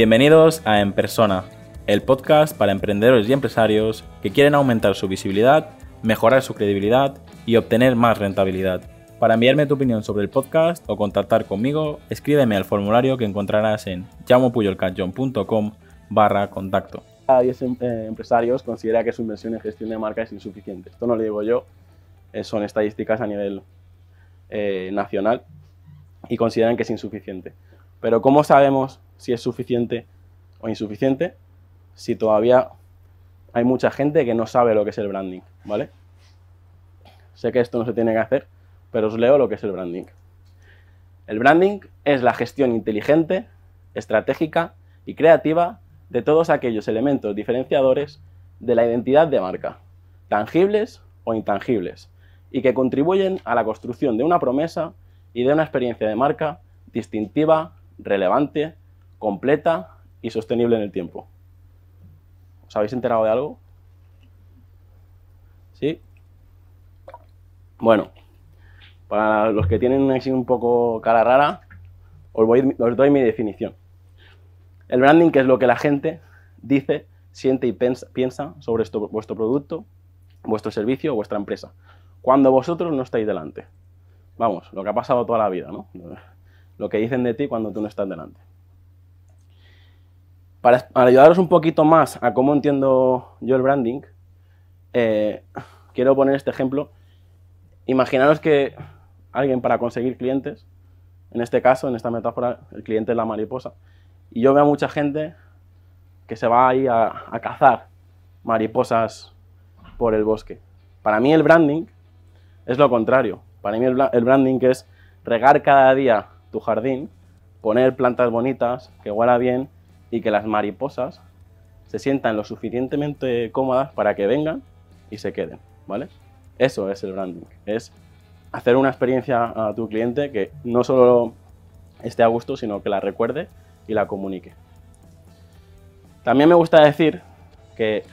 Bienvenidos a En Persona, el podcast para emprendedores y empresarios que quieren aumentar su visibilidad, mejorar su credibilidad y obtener más rentabilidad. Para enviarme tu opinión sobre el podcast o contactar conmigo, escríbeme al formulario que encontrarás en llamopuyolcanchon.com barra contacto. Cada 10 em- eh, empresarios considera que su inversión en gestión de marca es insuficiente. Esto no lo digo yo, eh, son estadísticas a nivel eh, nacional y consideran que es insuficiente. Pero ¿cómo sabemos si es suficiente o insuficiente si todavía hay mucha gente que no sabe lo que es el branding, ¿vale? Sé que esto no se tiene que hacer, pero os leo lo que es el branding. El branding es la gestión inteligente, estratégica y creativa de todos aquellos elementos diferenciadores de la identidad de marca, tangibles o intangibles, y que contribuyen a la construcción de una promesa y de una experiencia de marca distintiva, relevante, completa y sostenible en el tiempo. ¿Os habéis enterado de algo? ¿Sí? Bueno, para los que tienen así un poco cara rara, os, voy- doy mi definición. El branding que es lo que la gente dice, siente y piensa sobre esto- vuestro producto, vuestro servicio vuestra empresa, cuando vosotros no estáis delante. Vamos, lo que ha pasado toda la vida, ¿no? Lo que dicen de ti cuando tú no estás delante. Para, para ayudaros un poquito más a cómo entiendo yo el branding, eh, quiero poner este ejemplo. Imaginaros que alguien para conseguir clientes, en este caso, en esta metáfora, el cliente es la mariposa, y yo veo a mucha gente que se va ahí a, cazar mariposas por el bosque. Para mí el branding es lo contrario. Para mí el, el branding es regar cada día tu jardín, poner plantas bonitas, que huela bien y que las mariposas se sientan lo suficientemente cómodas para que vengan y se queden, ¿vale? Eso es el branding, es hacer una experiencia a tu cliente que no solo esté a gusto, sino que la recuerde y la comunique. También me gusta decir que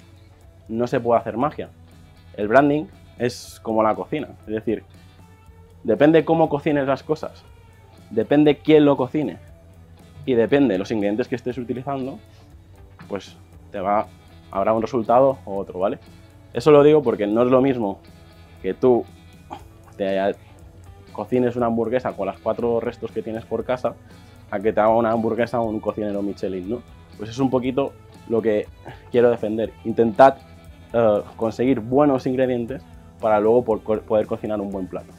no se puede hacer magia. El branding es como la cocina, es decir, depende cómo cocines las cosas, depende quién lo cocine y depende de los ingredientes que estés utilizando, pues te va habrá un resultado o otro, ¿vale? Eso lo digo porque no es lo mismo que tú te cocines una hamburguesa con las cuatro restos que tienes por casa a que te haga una hamburguesa un cocinero Michelin, ¿no? Pues es un poquito lo que quiero defender. Intentad eh, conseguir buenos ingredientes para luego poder cocinar un buen plato.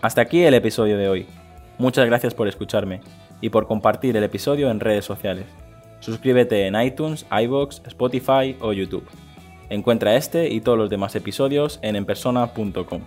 Hasta aquí el episodio de hoy. Muchas gracias por escucharme y por compartir el episodio en redes sociales. Suscríbete en iTunes, iBox, Spotify o YouTube. Encuentra este y todos los demás episodios en enpersona.com.